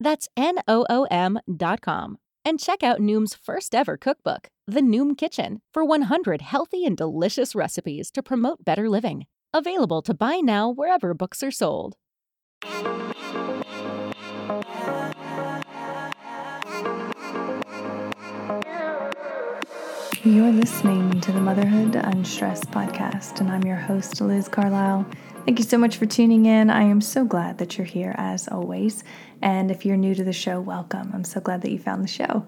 That's N O O M.com. And check out Noom's first ever cookbook, The Noom Kitchen, for 100 healthy and delicious recipes to promote better living. Available to buy now wherever books are sold. You're listening to the Motherhood Unstressed podcast, and I'm your host, Liz Carlisle. Thank you so much for tuning in. I am so glad that you're here as always. And if you're new to the show, welcome. I'm so glad that you found the show.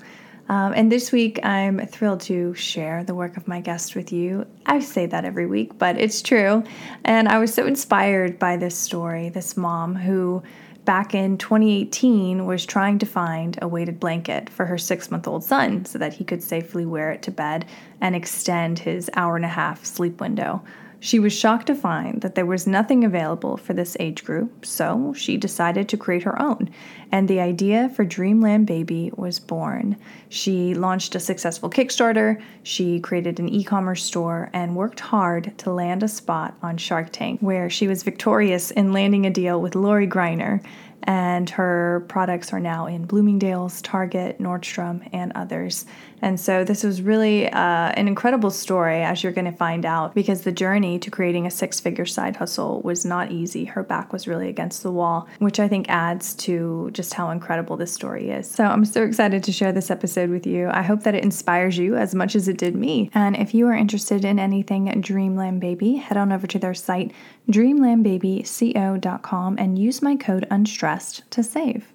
Um, and this week, I'm thrilled to share the work of my guest with you. I say that every week, but it's true. And I was so inspired by this story this mom who, back in 2018, was trying to find a weighted blanket for her six month old son so that he could safely wear it to bed and extend his hour and a half sleep window. She was shocked to find that there was nothing available for this age group, so she decided to create her own. And the idea for Dreamland Baby was born. She launched a successful Kickstarter, she created an e commerce store, and worked hard to land a spot on Shark Tank, where she was victorious in landing a deal with Lori Greiner and her products are now in Bloomingdale's, Target, Nordstrom, and others. And so this was really uh, an incredible story, as you're going to find out, because the journey to creating a six figure side hustle was not easy. Her back was really against the wall, which I think adds to just how incredible this story is. So I'm so excited to share this episode with you. I hope that it inspires you as much as it did me. And if you are interested in anything Dreamland Baby, head on over to their site, dreamlandbabyco.com, and use my code UNSTRESSED to save.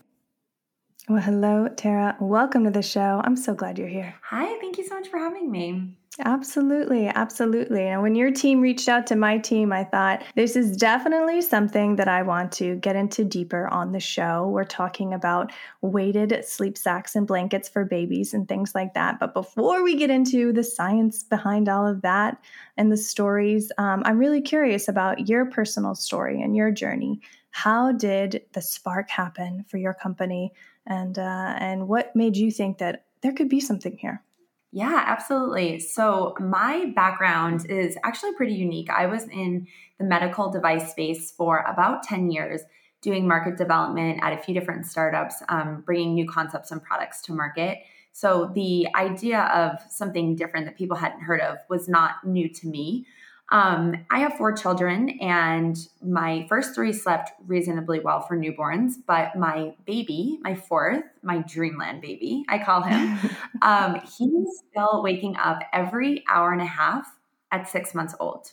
Well, hello, Tara. Welcome to the show. I'm so glad you're here. Hi, thank you so much for having me. Absolutely, absolutely. And when your team reached out to my team, I thought this is definitely something that I want to get into deeper on the show. We're talking about weighted sleep sacks and blankets for babies and things like that. But before we get into the science behind all of that and the stories, um, I'm really curious about your personal story and your journey. How did the spark happen for your company? And uh, and what made you think that there could be something here? Yeah, absolutely. So, my background is actually pretty unique. I was in the medical device space for about 10 years, doing market development at a few different startups, um, bringing new concepts and products to market. So, the idea of something different that people hadn't heard of was not new to me. Um, I have four children, and my first three slept reasonably well for newborns. But my baby, my fourth, my dreamland baby, I call him, um, he's still waking up every hour and a half at six months old.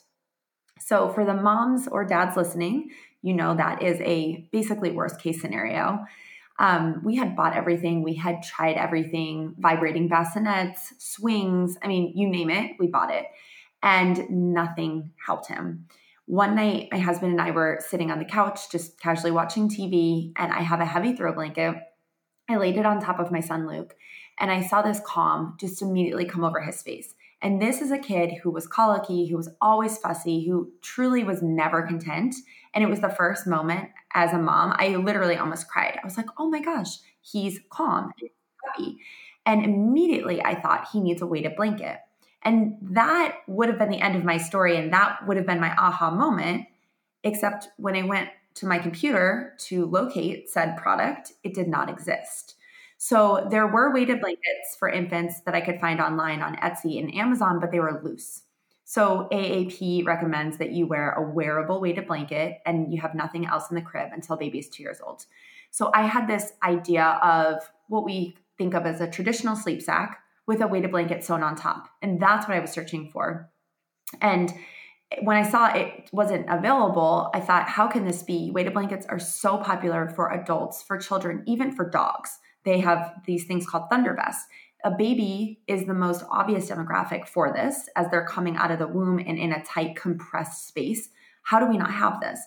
So, for the moms or dads listening, you know that is a basically worst case scenario. Um, we had bought everything, we had tried everything vibrating bassinets, swings I mean, you name it, we bought it and nothing helped him. One night, my husband and I were sitting on the couch, just casually watching TV, and I have a heavy throw blanket. I laid it on top of my son, Luke, and I saw this calm just immediately come over his face. And this is a kid who was colicky, who was always fussy, who truly was never content. And it was the first moment as a mom, I literally almost cried. I was like, oh my gosh, he's calm and happy. And immediately I thought he needs a weighted blanket. And that would have been the end of my story. And that would have been my aha moment. Except when I went to my computer to locate said product, it did not exist. So there were weighted blankets for infants that I could find online on Etsy and Amazon, but they were loose. So AAP recommends that you wear a wearable weighted blanket and you have nothing else in the crib until baby is two years old. So I had this idea of what we think of as a traditional sleep sack with a weighted blanket sewn on top. And that's what I was searching for. And when I saw it wasn't available, I thought, how can this be? Weighted blankets are so popular for adults, for children, even for dogs. They have these things called thunder vests. A baby is the most obvious demographic for this as they're coming out of the womb and in a tight, compressed space. How do we not have this?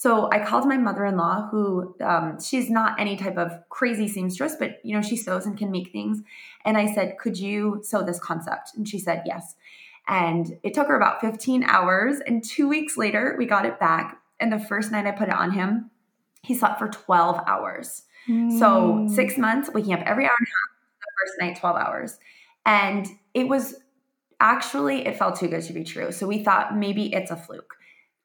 So I called my mother-in-law, who um, she's not any type of crazy seamstress, but you know she sews and can make things. And I said, "Could you sew this concept?" And she said, "Yes." And it took her about 15 hours. And two weeks later, we got it back. And the first night I put it on him, he slept for 12 hours. Mm. So six months, waking up every hour and a half, the first night, 12 hours. And it was actually, it felt too good to be true. So we thought maybe it's a fluke.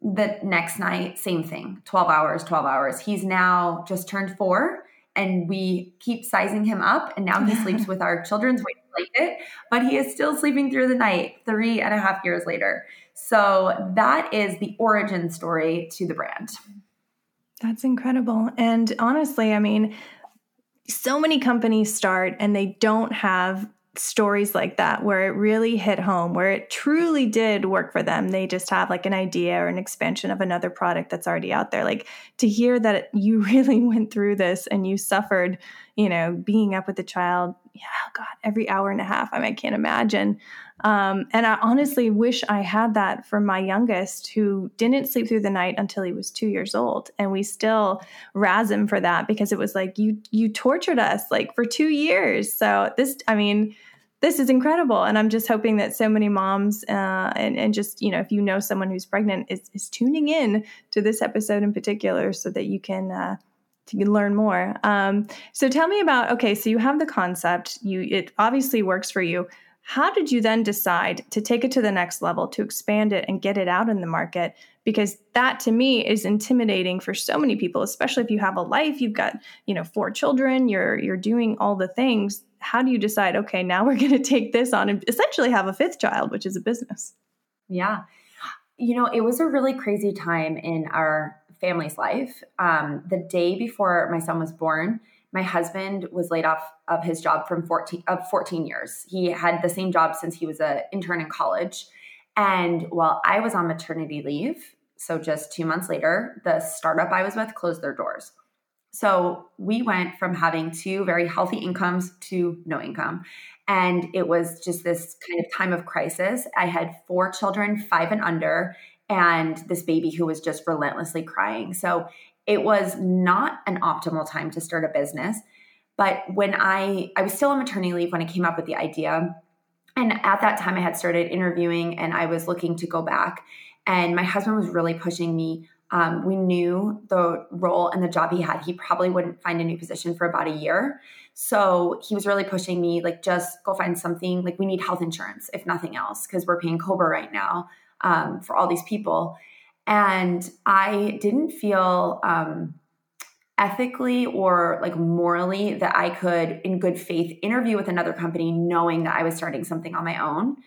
The next night, same thing 12 hours, 12 hours. He's now just turned four and we keep sizing him up. And now he sleeps with our children's weight blanket, but he is still sleeping through the night three and a half years later. So that is the origin story to the brand. That's incredible. And honestly, I mean, so many companies start and they don't have stories like that where it really hit home, where it truly did work for them. They just have like an idea or an expansion of another product that's already out there. Like to hear that you really went through this and you suffered, you know, being up with the child, yeah, oh God, every hour and a half. I mean, I can't imagine. Um, and I honestly wish I had that for my youngest who didn't sleep through the night until he was two years old. And we still razz him for that because it was like, you, you tortured us like for two years. So this, I mean, this is incredible. And I'm just hoping that so many moms uh, and, and just, you know, if you know someone who's pregnant is, is tuning in to this episode in particular so that you can, uh, to learn more. Um, so tell me about, okay, so you have the concept, you, it obviously works for you. How did you then decide to take it to the next level, to expand it and get it out in the market? Because that to me is intimidating for so many people, especially if you have a life, you've got, you know, four children, you're you're doing all the things. How do you decide, okay, now we're going to take this on and essentially have a fifth child, which is a business? Yeah. You know, it was a really crazy time in our family's life. Um, the day before my son was born, my husband was laid off of his job from 14 of 14 years. He had the same job since he was an intern in college. And while I was on maternity leave, so just two months later, the startup I was with closed their doors. So we went from having two very healthy incomes to no income. And it was just this kind of time of crisis. I had four children, five and under, and this baby who was just relentlessly crying. So it was not an optimal time to start a business. But when I I was still on maternity leave when I came up with the idea. And at that time I had started interviewing and I was looking to go back. And my husband was really pushing me. Um, we knew the role and the job he had, he probably wouldn't find a new position for about a year. So he was really pushing me, like, just go find something. Like, we need health insurance, if nothing else, because we're paying COBRA right now um, for all these people. And I didn't feel um, ethically or like morally that I could, in good faith, interview with another company knowing that I was starting something on my own.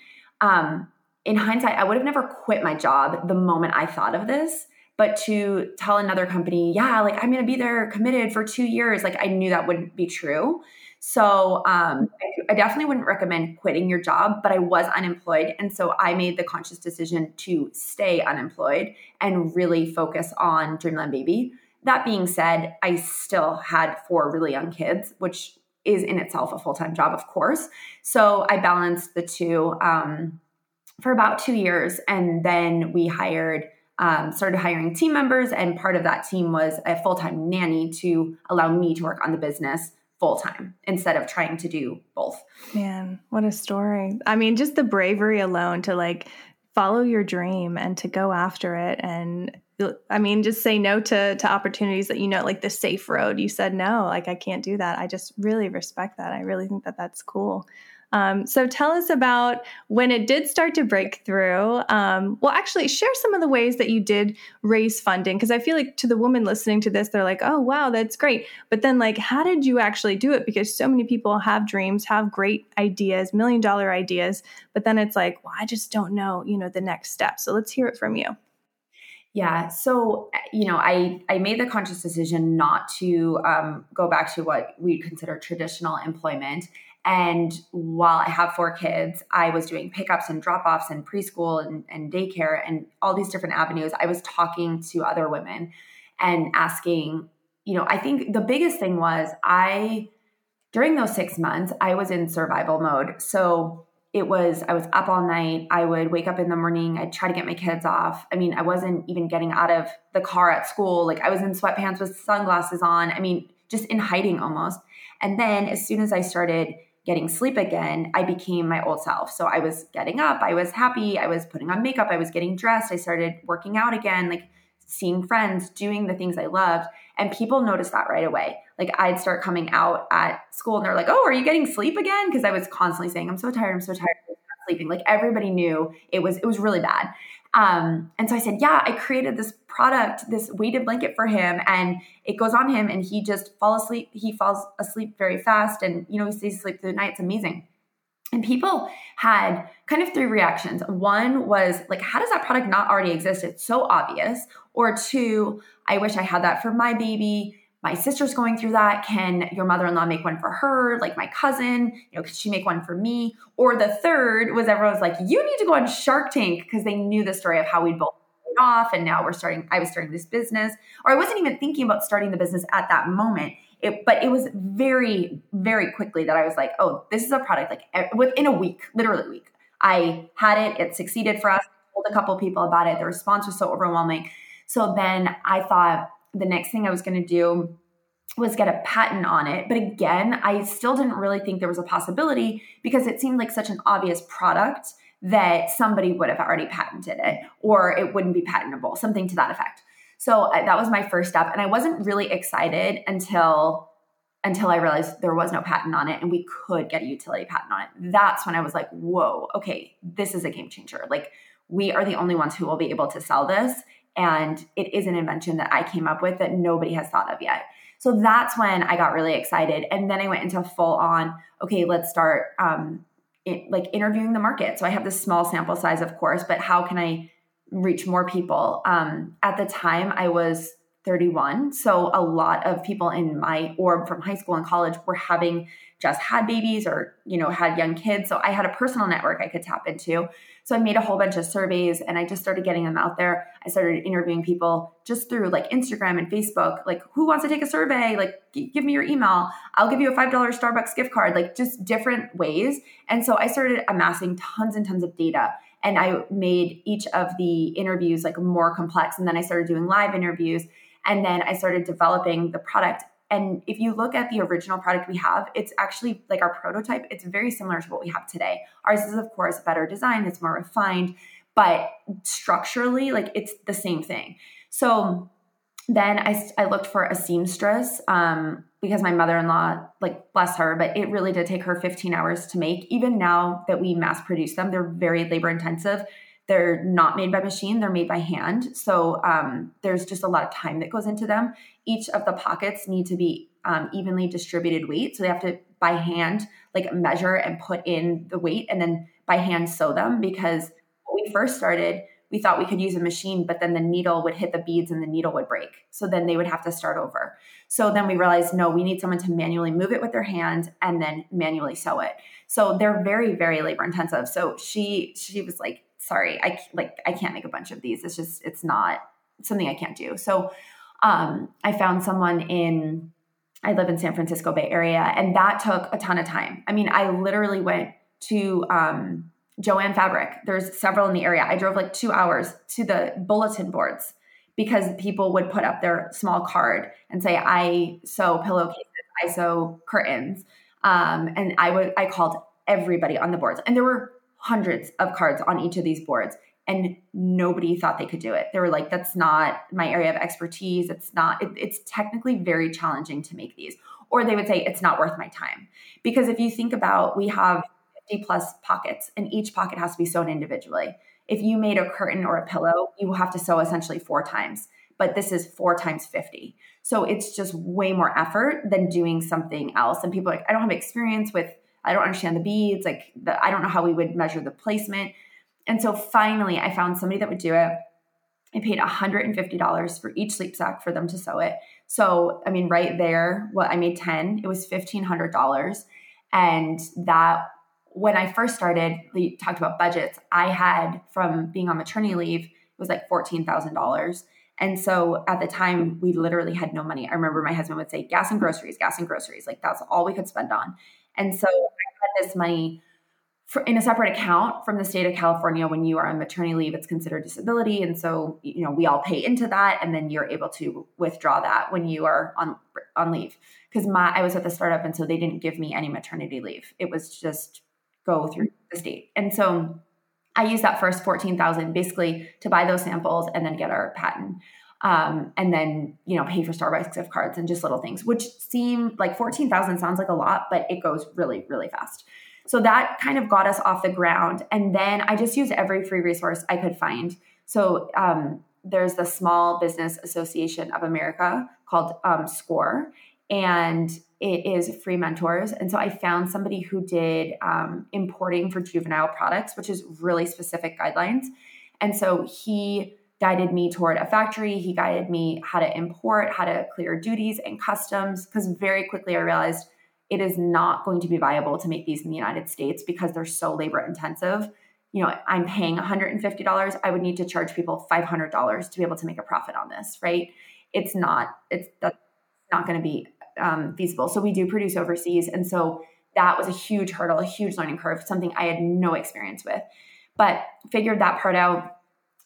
Um, in hindsight, I would have never quit my job the moment I thought of this. But to tell another company, yeah, like I'm going to be there committed for two years, like I knew that wouldn't be true. So um, I, definitely wouldn't recommend quitting your job, but I was unemployed. And so I made the conscious decision to stay unemployed and really focus on Dreamland Baby. That being said, I still had four really young kids, which is in itself a full time job, of course. So I balanced the two um, for about two years. And then we hired, um, started hiring team members. And part of that team was a full time nanny to allow me to work on the business full time instead of trying to do both. Man, what a story. I mean, just the bravery alone to like follow your dream and to go after it and I mean, just say no to to opportunities that you know, like the safe road. You said no, like I can't do that. I just really respect that. I really think that that's cool. Um, so tell us about when it did start to break through. Um, well, actually, share some of the ways that you did raise funding because I feel like to the woman listening to this, they're like, "Oh, wow, that's great." But then, like, how did you actually do it? Because so many people have dreams, have great ideas, million dollar ideas, but then it's like, "Well, I just don't know," you know, the next step. So let's hear it from you. Yeah. So, you know, I, I made the conscious decision not to um, go back to what we consider traditional employment. And while I have four kids, I was doing pickups and drop offs and preschool and, and daycare and all these different avenues. I was talking to other women and asking, you know, I think the biggest thing was I, during those six months, I was in survival mode. So it was, I was up all night. I would wake up in the morning. I'd try to get my kids off. I mean, I wasn't even getting out of the car at school. Like I was in sweatpants with sunglasses on. I mean, just in hiding almost. And then as soon as I started getting sleep again, I became my old self. So I was getting up, I was happy, I was putting on makeup, I was getting dressed, I started working out again. Like seeing friends, doing the things I loved. And people noticed that right away. Like I'd start coming out at school and they're like, oh, are you getting sleep again? Because I was constantly saying, I'm so tired, I'm so tired, I'm sleeping. Like everybody knew it was, it was really bad. Um, and so I said, yeah, I created this product, this weighted blanket for him, and it goes on him, and he just falls asleep. He falls asleep very fast, and you know he stays asleep through the night. It's amazing. And people had kind of three reactions. One was like, how does that product not already exist? It's so obvious. Or two, I wish I had that for my baby. My sister's going through that. Can your mother in law make one for her? Like my cousin, you know, could she make one for me? Or the third was everyone was like, you need to go on Shark Tank because they knew the story of how we'd both off and now we're starting i was starting this business or i wasn't even thinking about starting the business at that moment it, but it was very, very quickly that I was like, oh, this is a product like within a week, literally a week. I had it, it succeeded for us. I told a couple people about it. The response was so overwhelming. So then I thought the next thing I was going to do was get a patent on it. But again, I still didn't really think there was a possibility because it seemed like such an obvious product that somebody would have already patented it or it wouldn't be patentable, something to that effect. So uh, that was my first step. And I wasn't really excited until until I realized there was no patent on it and we could get a utility patent on it. That's when I was like, whoa, okay, this is a game changer. Like, we are the only ones who will be able to sell this. And it is an invention that I came up with that nobody has thought of yet. So that's when I got really excited. And then I went into full on, okay, let's start um, it, like interviewing the market. So I have this small sample size, of course, but how can I reach more people. Um, at the time, I was 31. So a lot of people in my orb from high school and college were having just had babies or, you know, had young kids. So I had a personal network I could tap into. So I made a whole bunch of surveys and I just started getting them out there. I started interviewing people just through like Instagram and Facebook, like who wants to take a survey? Like give me your email. I'll give you a $5 Starbucks gift card, like just different ways. And so I started amassing tons and tons of data and I made each of the interviews like more complex. And then I started doing live interviews. And then I started developing the product. And if you look at the original product we have, it's actually like our prototype, it's very similar to what we have today. Ours is, of course, better design, it's more refined, but structurally, like it's the same thing. So then I, I looked for a seamstress um, because my mother-in-law like bless her but it really did take her 15 hours to make even now that we mass produce them they're very labor intensive they're not made by machine they're made by hand so um, there's just a lot of time that goes into them each of the pockets need to be um, evenly distributed weight so they have to by hand like measure and put in the weight and then by hand sew them because when we first started we thought we could use a machine, but then the needle would hit the beads and the needle would break. So then they would have to start over. So then we realized, no, we need someone to manually move it with their hand and then manually sew it. So they're very, very labor intensive. So she she was like, sorry, I like I can't make a bunch of these. It's just it's not something I can't do. So um, I found someone in I live in San Francisco Bay Area, and that took a ton of time. I mean, I literally went to um, Jo-Ann Fabric. There's several in the area. I drove like two hours to the bulletin boards because people would put up their small card and say, I sew pillowcases, I sew curtains. Um, and I would I called everybody on the boards. And there were hundreds of cards on each of these boards. And nobody thought they could do it. They were like, that's not my area of expertise. It's not, it, it's technically very challenging to make these. Or they would say, it's not worth my time. Because if you think about, we have 50 plus pockets, and each pocket has to be sewn individually. If you made a curtain or a pillow, you will have to sew essentially four times, but this is four times 50. So it's just way more effort than doing something else. And people like, I don't have experience with, I don't understand the beads, like the, I don't know how we would measure the placement. And so finally, I found somebody that would do it. I paid $150 for each sleep sack for them to sew it. So, I mean, right there, what I made 10, it was $1,500. And that, when I first started, we talked about budgets, I had from being on maternity leave, it was like $14,000. And so at the time, we literally had no money. I remember my husband would say, gas and groceries, gas and groceries. Like that's all we could spend on. And so I had this money for, in a separate account from the state of California, when you are on maternity leave, it's considered disability, and so you know we all pay into that, and then you're able to withdraw that when you are on on leave. Because my I was at the startup, and so they didn't give me any maternity leave. It was just go through the state, and so I used that first fourteen thousand basically to buy those samples and then get our patent. Um, and then you know pay for Starbucks gift cards and just little things, which seem like fourteen thousand sounds like a lot, but it goes really really fast. So that kind of got us off the ground. And then I just used every free resource I could find. So um, there's the Small Business Association of America called um, SCORE, and it is free mentors. And so I found somebody who did um, importing for juvenile products, which is really specific guidelines. And so he guided me toward a factory. He guided me how to import, how to clear duties and customs, because very quickly I realized it is not going to be viable to make these in the United States because they're so labor intensive. You know, I'm paying $150. I would need to charge people $500 to be able to make a profit on this, right? It's not, it's that's not going to be um, feasible. So we do produce overseas. And so that was a huge hurdle, a huge learning curve, something I had no experience with, but figured that part out.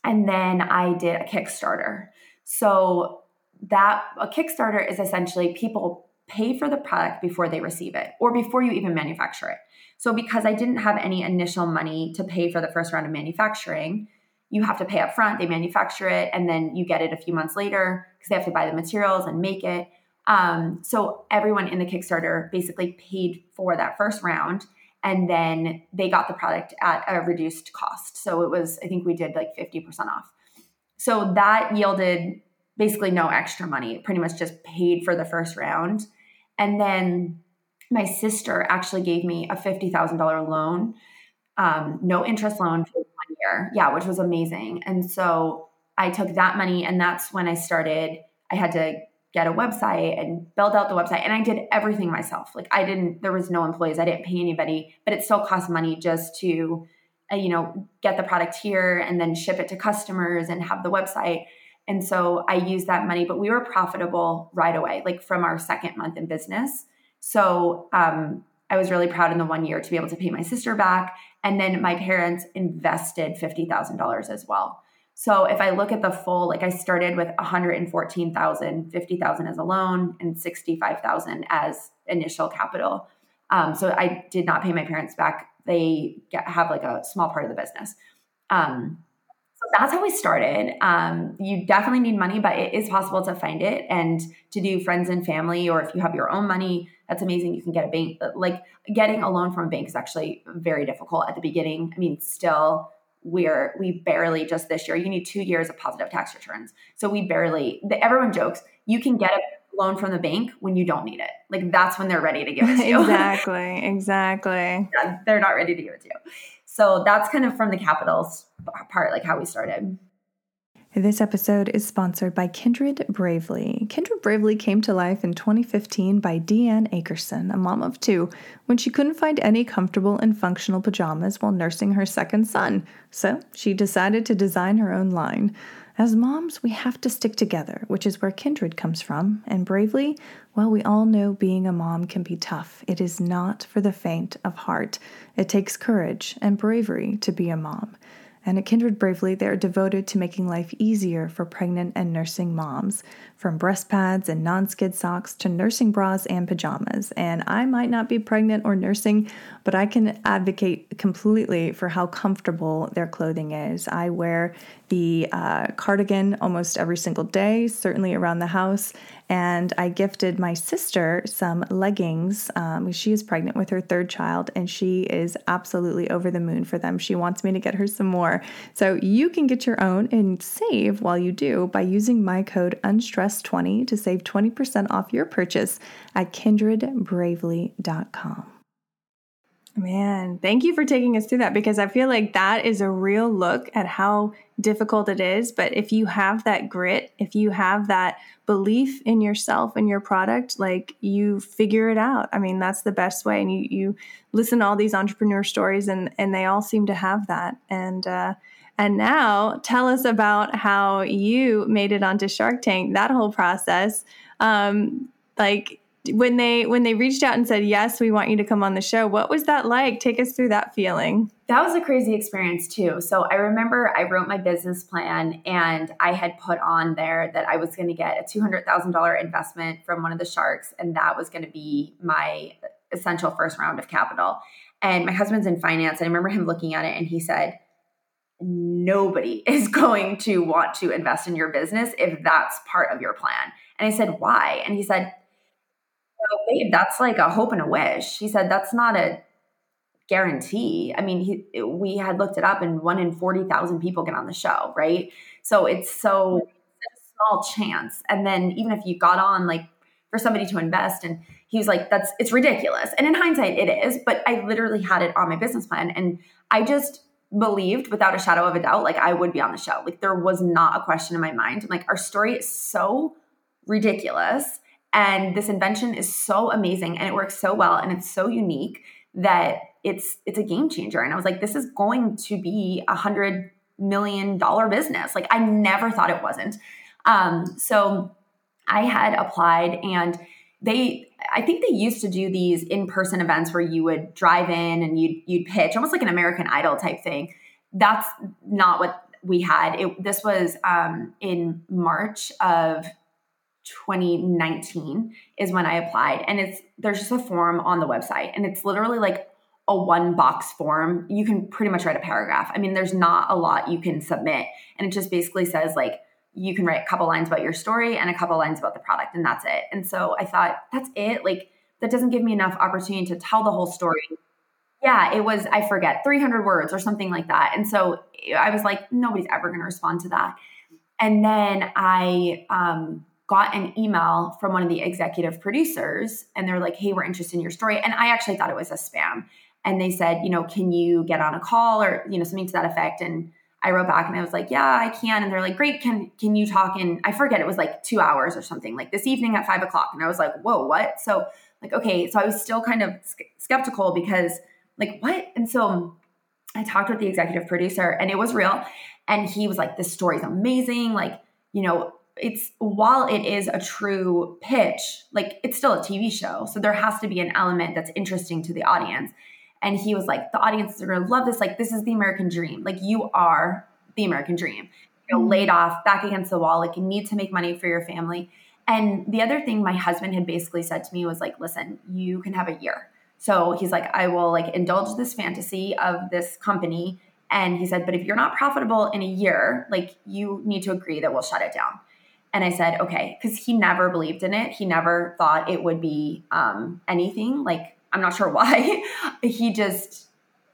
And then I did a Kickstarter. So that a Kickstarter is essentially people pay for the product before they receive it or before you even manufacture it. So, because I didn't have any initial money to pay for the first round of manufacturing, you have to pay up front, they manufacture it, and then you get it a few months later because they have to buy the materials and make it. Um, so, everyone in the Kickstarter basically paid for that first round and then they got the product at a reduced cost. So, it was, I think we did like 50% off. So, that yielded basically no extra money, pretty much just paid for the first round and then my sister actually gave me a $50,000 loan, um, no interest loan for one year. Yeah, which was amazing. And so I took that money, and that's when I started. I had to get a website and build out the website. And I did everything myself. Like I didn't, there was no employees. I didn't pay anybody, but it still cost money just to, uh, you know, get the product here and then ship it to customers and have the website. And so I used that money, but we were profitable right away, like from our second month in business. So um, I was really proud in the one year to be able to pay my sister back. And then my parents invested $50,000 as well. So if I look at the full, like I started with 114,000, 50,000 as a loan and 65,000 as initial capital. Um, so I did not pay my parents back. They get, have like a small part of the business. Um, so that's how we started. Um, you definitely need money, but it is possible to find it and to do friends and family, or if you have your own money, that's amazing. You can get a bank. Like getting a loan from a bank is actually very difficult at the beginning. I mean, still, we're we barely just this year. You need two years of positive tax returns, so we barely. The, everyone jokes you can get a loan from the bank when you don't need it. Like that's when they're ready to give it to you. exactly. Exactly. yeah, they're not ready to give it to you. So that's kind of from the capitals part, like how we started. This episode is sponsored by Kindred Bravely. Kindred Bravely came to life in 2015 by Deanne Akerson, a mom of two, when she couldn't find any comfortable and functional pajamas while nursing her second son. So she decided to design her own line. As moms, we have to stick together, which is where Kindred comes from. And bravely, well, we all know being a mom can be tough. It is not for the faint of heart. It takes courage and bravery to be a mom. And at Kindred Bravely, they are devoted to making life easier for pregnant and nursing moms, from breast pads and non skid socks to nursing bras and pajamas. And I might not be pregnant or nursing, but I can advocate completely for how comfortable their clothing is. I wear the uh, cardigan almost every single day, certainly around the house. And I gifted my sister some leggings. Um, she is pregnant with her third child, and she is absolutely over the moon for them. She wants me to get her some more. So you can get your own and save while you do by using my code UNSTRESS20 to save 20% off your purchase at kindredbravely.com. Man, thank you for taking us through that because I feel like that is a real look at how difficult it is. But if you have that grit, if you have that belief in yourself and your product, like you figure it out. I mean, that's the best way. And you, you listen to all these entrepreneur stories and, and they all seem to have that. And, uh, and now tell us about how you made it onto Shark Tank, that whole process. Um, like when they when they reached out and said yes we want you to come on the show what was that like? Take us through that feeling. That was a crazy experience too. So i remember i wrote my business plan and i had put on there that i was going to get a $200000 investment from one of the sharks and that was going to be my essential first round of capital. And my husband's in finance and i remember him looking at it and he said nobody is going to want to invest in your business if that's part of your plan. And i said why? And he said oh, babe, that's like a hope and a wish. He said, that's not a guarantee. I mean, he, we had looked it up and one in 40,000 people get on the show, right? So it's so small chance. And then even if you got on like for somebody to invest and he was like, that's, it's ridiculous. And in hindsight, it is, but I literally had it on my business plan. And I just believed without a shadow of a doubt, like I would be on the show. Like there was not a question in my mind. I'm like, our story is so ridiculous and this invention is so amazing and it works so well and it's so unique that it's it's a game changer. And I was like, this is going to be a hundred million dollar business. Like I never thought it wasn't. Um, so I had applied and they I think they used to do these in-person events where you would drive in and you'd you'd pitch, almost like an American Idol type thing. That's not what we had. It, this was um, in March of 2019 is when I applied. And it's there's just a form on the website and it's literally like a one box form. You can pretty much write a paragraph. I mean, there's not a lot you can submit. And it just basically says like you can write a couple lines about your story and a couple lines about the product and that's it. And so I thought that's it. Like that doesn't give me enough opportunity to tell the whole story. Yeah, it was I forget 300 words or something like that. And so I was like nobody's ever going to respond to that. And then I um got an email from one of the executive producers and they're like, hey, we're interested in your story. And I actually thought it was a spam. And they said, you know, can you get on a call or, you know, something to that effect? And I wrote back and I was like, yeah, I can. And they're like, great. Can, can you talk in, I forget, it was like two hours or something like this evening at five o'clock. And I was like, whoa, what? So like, okay. So I was still kind of skeptical because like, what? And so I talked with the executive producer and it was real. And he was like, this story's amazing. Like, you know, it's while it is a true pitch, like it's still a TV show. So there has to be an element that's interesting to the audience. And he was like, the audience are gonna love this. Like, this is the American dream. Like, you are the American dream. You know, mm-hmm. laid off, back against the wall, like you need to make money for your family. And the other thing my husband had basically said to me was like, listen, you can have a year. So he's like, I will like indulge this fantasy of this company. And he said, but if you're not profitable in a year, like you need to agree that we'll shut it down. And I said, okay, because he never believed in it. He never thought it would be um, anything. Like, I'm not sure why. he just,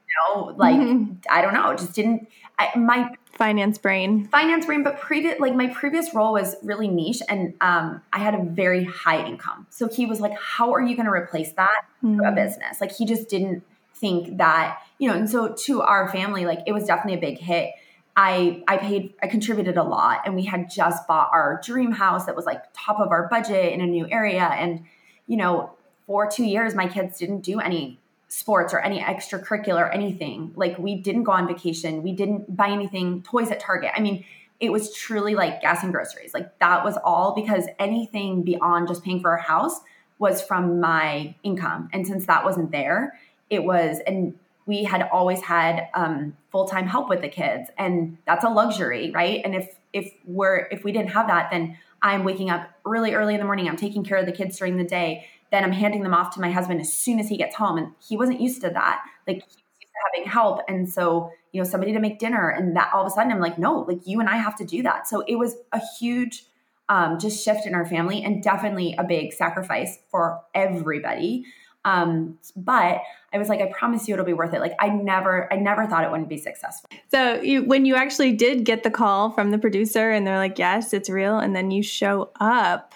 you know, like, mm-hmm. I don't know, just didn't. I, my finance brain, finance brain, but previous, like, my previous role was really niche and um, I had a very high income. So he was like, how are you going to replace that mm-hmm. a business? Like, he just didn't think that, you know, and so to our family, like, it was definitely a big hit I I paid I contributed a lot. And we had just bought our dream house that was like top of our budget in a new area. And you know for 2 years my kids didn't do any sports or any extracurricular anything. Like we didn't go on vacation. We didn't buy anything toys at Target. I mean it was truly like gas and groceries. Like that was all because anything beyond just paying for our house was from my income. And since that wasn't there it was and we had always had um, full-time help with the kids and that's a luxury right? And if if we're if we didn't have that then i'm waking up really early in the morning i'm taking care of the kids during the day then i'm handing them off to my husband as soon as he gets home and he wasn't used to that. Like he was used to having help and so you know somebody to make dinner and that all of a sudden i'm like no like you and i have to do that. So it was a huge um, just shift in our family and definitely a big sacrifice for everybody um, but I was like, I promise you it'll be worth it. Like I never, I never thought it wouldn't be successful. So you, when you actually did get the call from the producer and they're like, yes, it's real. And then you show up,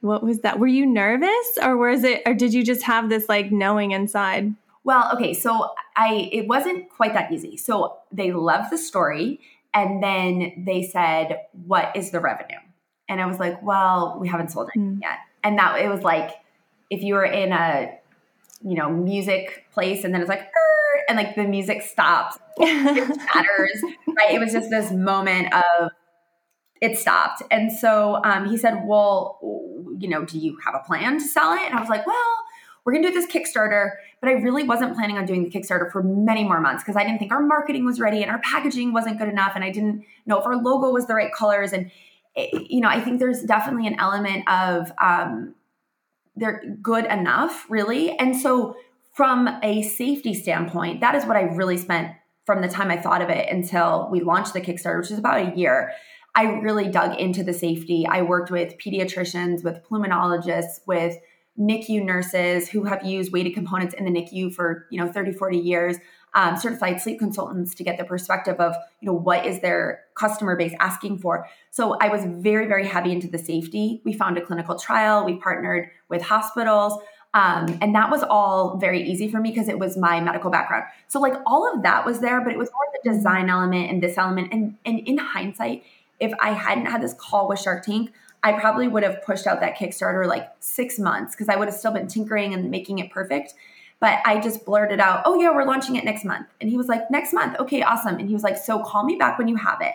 what was that? Were you nervous or was it, or did you just have this like knowing inside? Well, okay, so I it wasn't quite that easy. So they loved the story and then they said, "What is the revenue?" And I was like, "Well, we haven't sold it mm. yet." And that it was like if you were in a you know music place and then it's like and like the music stops, it matters, right? It was just this moment of it stopped. And so um, he said, Well, you know, do you have a plan to sell it? And I was like, Well, we're going to do this Kickstarter. But I really wasn't planning on doing the Kickstarter for many more months because I didn't think our marketing was ready and our packaging wasn't good enough. And I didn't know if our logo was the right colors. And, it, you know, I think there's definitely an element of um, they're good enough, really. And so, from a safety standpoint, that is what I really spent from the time I thought of it until we launched the Kickstarter, which is about a year. I really dug into the safety. I worked with pediatricians, with pulmonologists, with NICU nurses who have used weighted components in the NICU for, you know, 30, 40 years, um, certified sleep consultants to get the perspective of, you know, what is their customer base asking for. So I was very, very heavy into the safety. We found a clinical trial. We partnered with hospitals. Um, and that was all very easy for me because it was my medical background. So like all of that was there, but it was more the design element and this element. And, and in hindsight, if I hadn't had this call with Shark Tank, I probably would have pushed out that Kickstarter like six months because I would have still been tinkering and making it perfect. But I just blurted out, oh, yeah, we're launching it next month. And he was like, next month. Okay, awesome. And he was like, so call me back when you have it.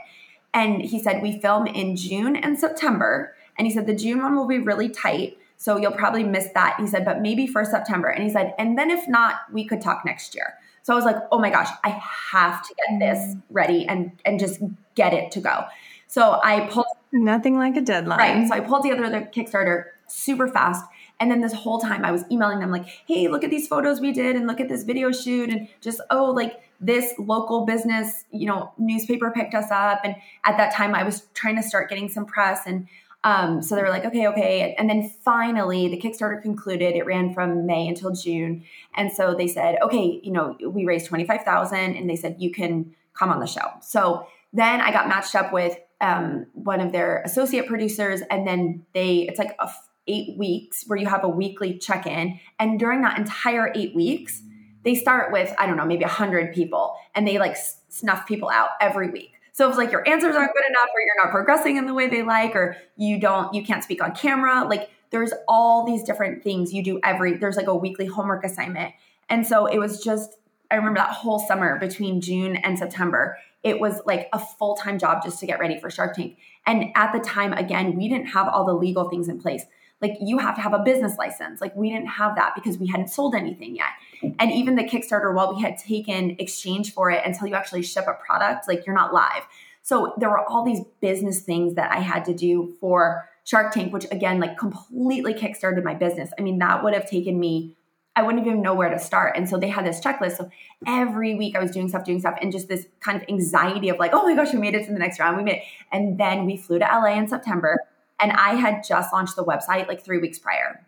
And he said, we film in June and September. And he said, the June one will be really tight. So you'll probably miss that. He said, but maybe for September. And he said, and then if not, we could talk next year. So I was like, oh my gosh, I have to get this mm. ready and and just get it to go. So I pulled nothing like a deadline. Right. So I pulled together the Kickstarter super fast. And then this whole time I was emailing them like, hey, look at these photos we did and look at this video shoot and just, oh, like this local business, you know, newspaper picked us up. And at that time I was trying to start getting some press and um, so they were like, okay, okay. And then finally, the Kickstarter concluded. It ran from May until June. And so they said, okay, you know, we raised 25,000 and they said, you can come on the show. So then I got matched up with um, one of their associate producers, and then they it's like a eight weeks where you have a weekly check in, and during that entire eight weeks, they start with I don't know maybe a hundred people, and they like snuff people out every week. So if like your answers aren't good enough, or you're not progressing in the way they like, or you don't you can't speak on camera, like there's all these different things you do every there's like a weekly homework assignment, and so it was just I remember that whole summer between June and September it was like a full time job just to get ready for Shark Tank. And at the time, again, we didn't have all the legal things in place. Like you have to have a business license. Like we didn't have that because we hadn't sold anything yet. And even the Kickstarter, while we had taken exchange for it until you actually ship a product, like you're not live. So there were all these business things that I had to do for Shark Tank, which again, like completely kickstarted my business. I mean, that would have taken me I wouldn't even know where to start. And so they had this checklist. So every week I was doing stuff, doing stuff, and just this kind of anxiety of like, oh my gosh, we made it to the next round. We made it. And then we flew to LA in September. And I had just launched the website like three weeks prior.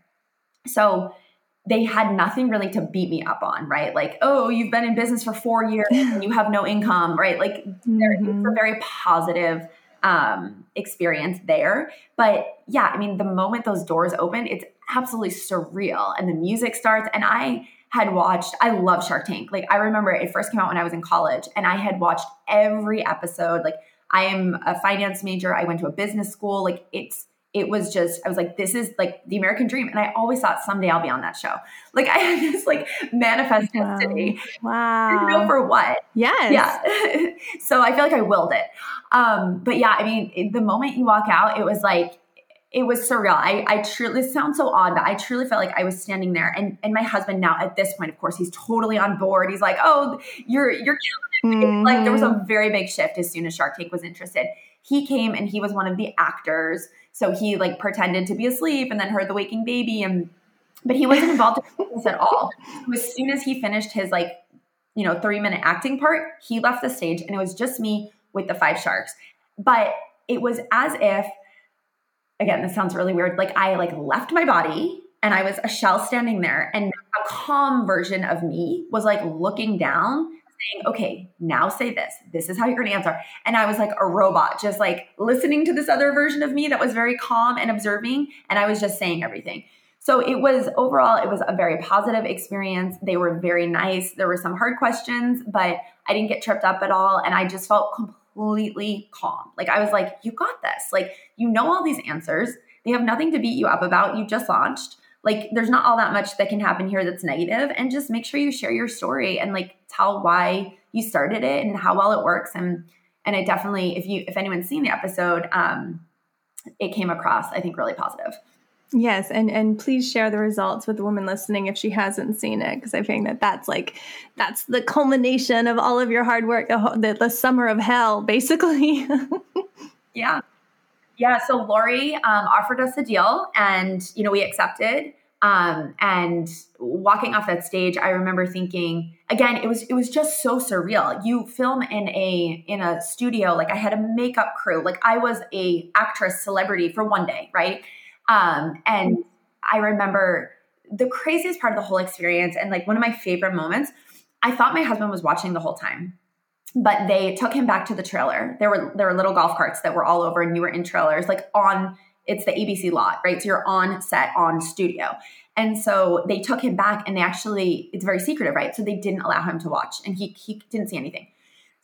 So they had nothing really to beat me up on, right? Like, oh, you've been in business for four years and you have no income, right? Like, mm-hmm. it's a very positive um, experience there. But yeah, I mean, the moment those doors open, it's absolutely surreal. And the music starts, and I had watched, I love Shark Tank. Like, I remember it first came out when I was in college, and I had watched every episode. Like, I am a finance major, I went to a business school. Like, it's, it was just i was like this is like the american dream. And i always thought someday i'll be on that show. Like i had this like manifest destiny wow, wow. know for what. Yes. Yeah. So i feel like i willed it. Um but yeah i mean the moment you walk out it was like it was surreal. I, I truly this sounds so odd, but I truly felt like I was standing there. And and my husband now at this point, of course, he's totally on board. He's like, oh, you're you're mm-hmm. like there was a very big shift as soon as Shark Tank was interested. He came and he was one of the actors. So he like pretended to be asleep and then heard the waking baby and but he wasn't involved in this at all. As soon as he finished his like, you know, three minute acting part, he left the stage and it was just me with the five sharks. But it was as if again, this sounds really weird. Like I like left my body and I was a shell standing there and a calm version of me was like looking down saying, okay, now say this. This is how you're going to answer. And I was like a robot, just like listening to this other version of me that was very calm and observing. And I was just saying everything. So it was overall, it was a very positive experience. They were very nice. There were some hard questions, but I didn't get tripped up at all. And I just felt completely calm. Like I was like, you got this. Like, you know all these answers. They have nothing to beat you up about. You just launched. Like, there's not all that much that can happen here that's negative. And just make sure you share your story and like tell why you started it and how well it works. And and it definitely, if you if anyone's seen the episode, um, it came across, I think, really positive. Yes, and and please share the results with the woman listening if she hasn't seen it, because I think that that's like that's the culmination of all of your hard work, the, the summer of hell, basically. yeah, yeah. So Lori um, offered us a deal, and you know we accepted. Um, and walking off that stage, I remember thinking again, it was it was just so surreal. You film in a in a studio, like I had a makeup crew, like I was a actress celebrity for one day, right? Um, and I remember the craziest part of the whole experience and like one of my favorite moments, I thought my husband was watching the whole time. But they took him back to the trailer. There were there were little golf carts that were all over and you were in trailers like on it's the ABC lot, right? So you're on set on studio. And so they took him back and they actually, it's very secretive, right? So they didn't allow him to watch and he, he didn't see anything.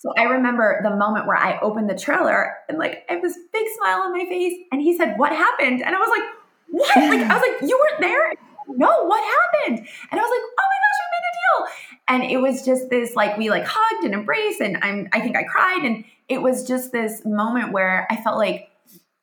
So I remember the moment where I opened the trailer and like I have this big smile on my face and he said, What happened? And I was like, What? Like I was like, You weren't there? No, what happened? And I was like, Oh my gosh, we made a deal. And it was just this like we like hugged and embraced and I'm I think I cried. And it was just this moment where I felt like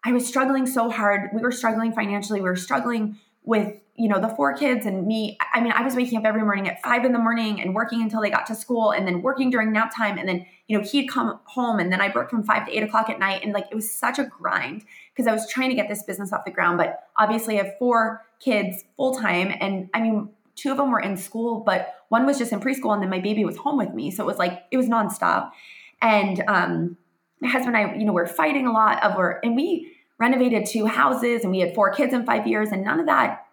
I was struggling so hard. We were struggling financially, we were struggling with you know, the four kids and me, I mean, I was waking up every morning at five in the morning and working until they got to school and then working during nap time. And then, you know, he'd come home and then I worked from five to eight o'clock at night. And like, it was such a grind because I was trying to get this business off the ground. But obviously, I have four kids full time. And I mean, two of them were in school, but one was just in preschool. And then my baby was home with me. So it was like, it was nonstop. And, um, my husband and I, you know, we're fighting a lot of, and we renovated two houses and we had four kids in five years and none of that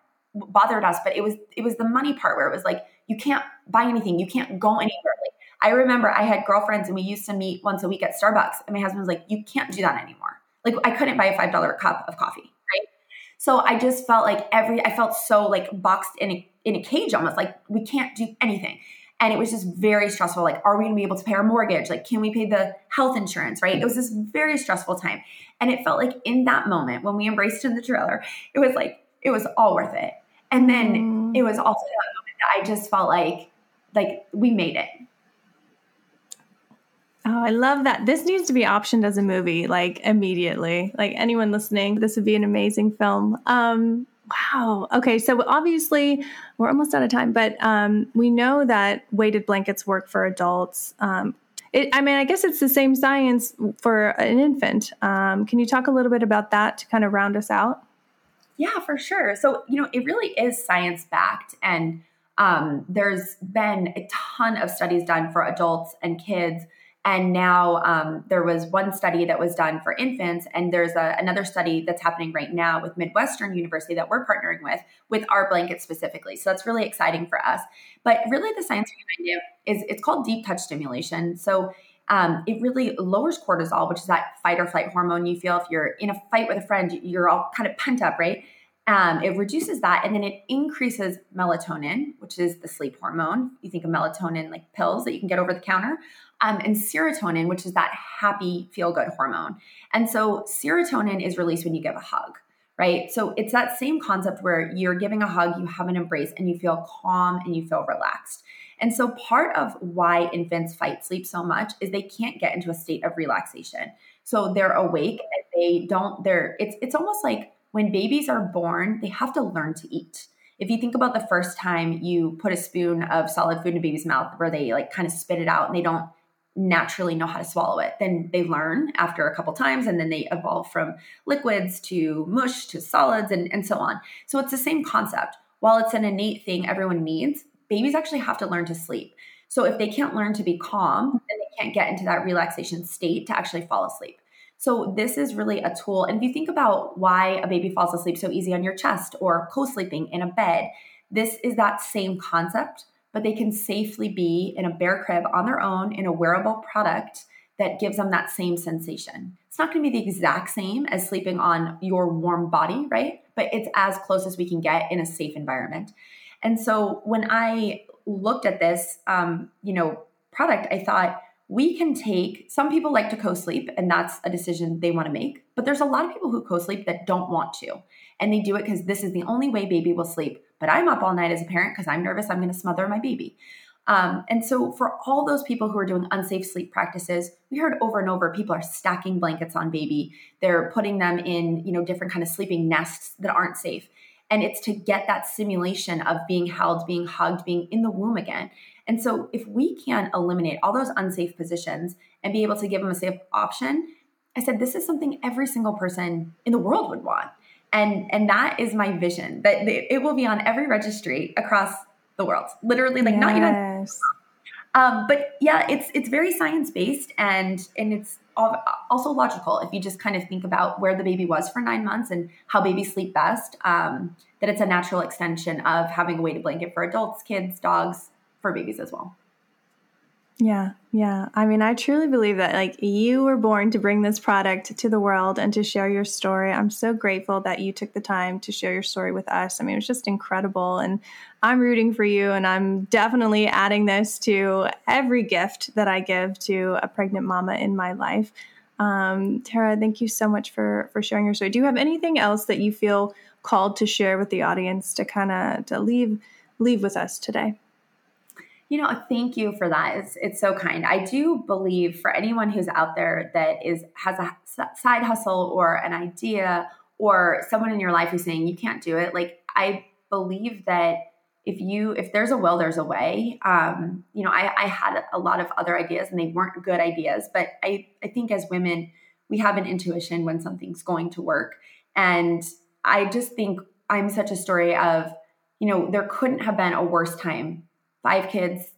bothered us, but it was it was the money part where it was like you can't buy anything, you can't go anywhere. Like I remember I had girlfriends and we used to meet once a week at Starbucks, and my husband was like, "You can't do that anymore." Like I couldn't buy a five dollar cup of coffee, right? So I just felt like every I felt so like boxed in a in a cage almost, like we can't do anything. And it was just very stressful. Like, are we gonna be able to pay our mortgage? Like, can we pay the health insurance? Right? It was this very stressful time. And it felt like in that moment when we embraced in the trailer, it was like, it was all worth it. And then mm. it was also that moment that I just felt like like we made it. Oh, I love that. This needs to be optioned as a movie, like immediately. Like anyone listening, this would be an amazing film. Um, wow. Okay, so obviously we're almost out of time, but um, we know that weighted blankets work for adults. Um, it, I mean, I guess it's the same science for an infant. Um, can you talk a little bit about that to kind of round us out? Yeah, for sure. So, you know, it really is science backed. And um, there's been a ton of studies done for adults and kids. And now um, there was one study that was done for infants, and there's a, another study that's happening right now with Midwestern University that we're partnering with, with our blanket specifically. So that's really exciting for us. But really, the science behind it is it's called deep touch stimulation. So um, it really lowers cortisol, which is that fight or flight hormone you feel if you're in a fight with a friend, you're all kind of pent up, right? Um, it reduces that and then it increases melatonin, which is the sleep hormone. You think of melatonin like pills that you can get over the counter, um, and serotonin, which is that happy, feel good hormone. And so serotonin is released when you give a hug, right? So it's that same concept where you're giving a hug, you have an embrace, and you feel calm and you feel relaxed. And so, part of why infants fight sleep so much is they can't get into a state of relaxation. So they're awake and they don't. They're it's it's almost like when babies are born, they have to learn to eat. If you think about the first time you put a spoon of solid food in a baby's mouth, where they like kind of spit it out and they don't naturally know how to swallow it. Then they learn after a couple times and then they evolve from liquids to mush to solids and, and so on. So it's the same concept. While it's an innate thing everyone needs, babies actually have to learn to sleep. So if they can't learn to be calm, then they can't get into that relaxation state to actually fall asleep. So this is really a tool. And if you think about why a baby falls asleep so easy on your chest or co-sleeping in a bed, this is that same concept, but they can safely be in a bare crib on their own in a wearable product that gives them that same sensation. It's not going to be the exact same as sleeping on your warm body, right? but it's as close as we can get in a safe environment. And so when I looked at this, um, you know, product, I thought we can take. Some people like to co-sleep, and that's a decision they want to make. But there's a lot of people who co-sleep that don't want to, and they do it because this is the only way baby will sleep. But I'm up all night as a parent because I'm nervous I'm going to smother my baby. Um, and so, for all those people who are doing unsafe sleep practices, we heard over and over people are stacking blankets on baby. They're putting them in, you know, different kind of sleeping nests that aren't safe. And it's to get that simulation of being held, being hugged, being in the womb again. And so, if we can eliminate all those unsafe positions and be able to give them a safe option, I said this is something every single person in the world would want. And and that is my vision that it will be on every registry across the world. Literally, like yes. not even. Um, but yeah, it's it's very science based and and it's also logical if you just kind of think about where the baby was for nine months and how babies sleep best. Um, that it's a natural extension of having a weighted blanket for adults, kids, dogs, for babies as well. Yeah, yeah. I mean, I truly believe that like you were born to bring this product to the world and to share your story. I'm so grateful that you took the time to share your story with us. I mean, it was just incredible and I'm rooting for you and I'm definitely adding this to every gift that I give to a pregnant mama in my life. Um, Tara, thank you so much for for sharing your story. Do you have anything else that you feel called to share with the audience to kind of to leave leave with us today? You know, thank you for that. It's it's so kind. I do believe for anyone who's out there that is has a side hustle or an idea or someone in your life who's saying you can't do it. Like I believe that if you if there's a will, there's a way. Um, you know, I, I had a lot of other ideas and they weren't good ideas, but I I think as women we have an intuition when something's going to work, and I just think I'm such a story of you know there couldn't have been a worse time five kids,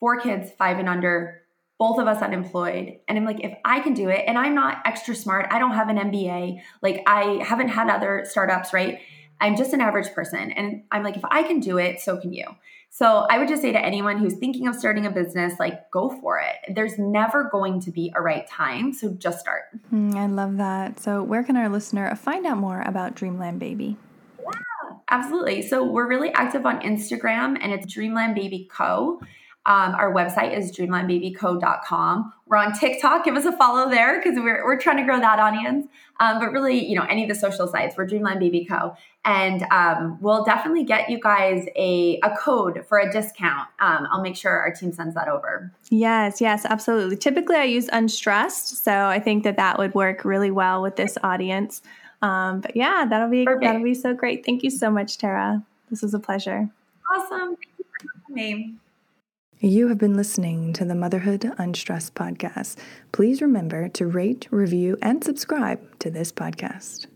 four kids, five and under, both of us unemployed. And I'm like, if I can do it, and I'm not extra smart, I don't have an MBA, like I haven't had other startups, right? I'm just an average person. And I'm like, if I can do it, so can you. So I would just say to anyone who's thinking of starting a business, like, go for it. There's never going to be a right time. So just start. Mm, I love that. So, where can our listener find out more about Dreamland Baby? Absolutely. So we're really active on Instagram and it's Dreamland Baby Co. Um, our website is dreamlandbabyco.com. We're on TikTok. Give us a follow there because we're, we're trying to grow that audience. Um, but really, you know, any of the social sites, we're Dreamland Baby Co. And um, we'll definitely get you guys a, a code for a discount. Um, I'll make sure our team sends that over. Yes, yes, absolutely. Typically, I use Unstressed. So I think that that would work really well with this audience. Um, but yeah, that'll be Perfect. that'll be so great. Thank you so much, Tara. This was a pleasure. Awesome. Thank you for having me. You have been listening to the Motherhood Unstressed podcast. Please remember to rate, review, and subscribe to this podcast.